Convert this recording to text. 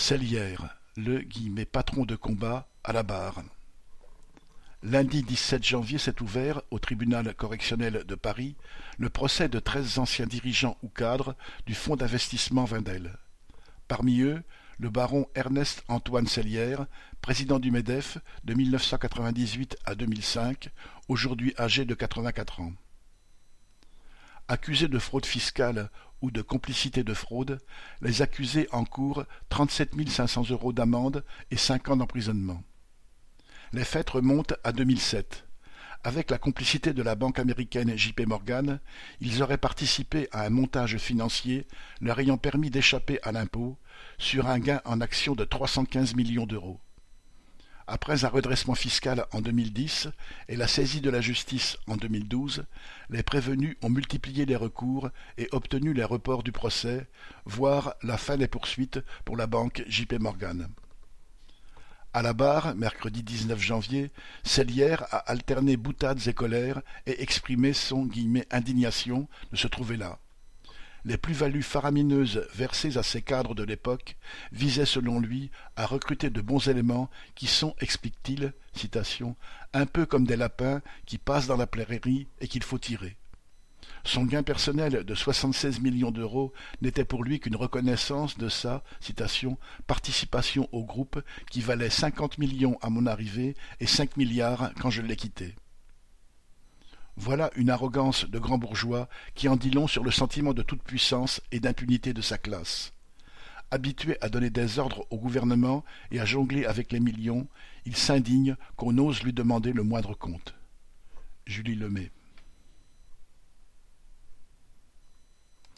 Cellière, le « patron de combat » à la barre. Lundi dix-sept janvier s'est ouvert, au tribunal correctionnel de Paris, le procès de treize anciens dirigeants ou cadres du fonds d'investissement Wendel. Parmi eux, le baron Ernest Antoine Cellière, président du MEDEF de 1998 à 2005, aujourd'hui âgé de 84 ans. Accusés de fraude fiscale ou de complicité de fraude, les accusés encourent trente-sept mille cinq cents euros d'amende et cinq ans d'emprisonnement. Les faits remontent à 2007. Avec la complicité de la banque américaine JP Morgan, ils auraient participé à un montage financier leur ayant permis d'échapper à l'impôt sur un gain en actions de 315 millions d'euros. Après un redressement fiscal en 2010 et la saisie de la justice en 2012, les prévenus ont multiplié les recours et obtenu les reports du procès, voire la fin des poursuites pour la banque JP Morgan. À la barre, mercredi 19 janvier, Cellière a alterné boutades et colère et exprimé son « indignation » de se trouver là. Les plus-values faramineuses versées à ces cadres de l'époque visaient selon lui à recruter de bons éléments qui sont, explique-t-il, un peu comme des lapins qui passent dans la prairie et qu'il faut tirer. Son gain personnel de soixante-seize millions d'euros n'était pour lui qu'une reconnaissance de sa participation au groupe qui valait cinquante millions à mon arrivée et cinq milliards quand je l'ai quitté. Voilà une arrogance de grand bourgeois qui en dit long sur le sentiment de toute puissance et d'impunité de sa classe. Habitué à donner des ordres au gouvernement et à jongler avec les millions, il s'indigne qu'on ose lui demander le moindre compte. Julie Lemay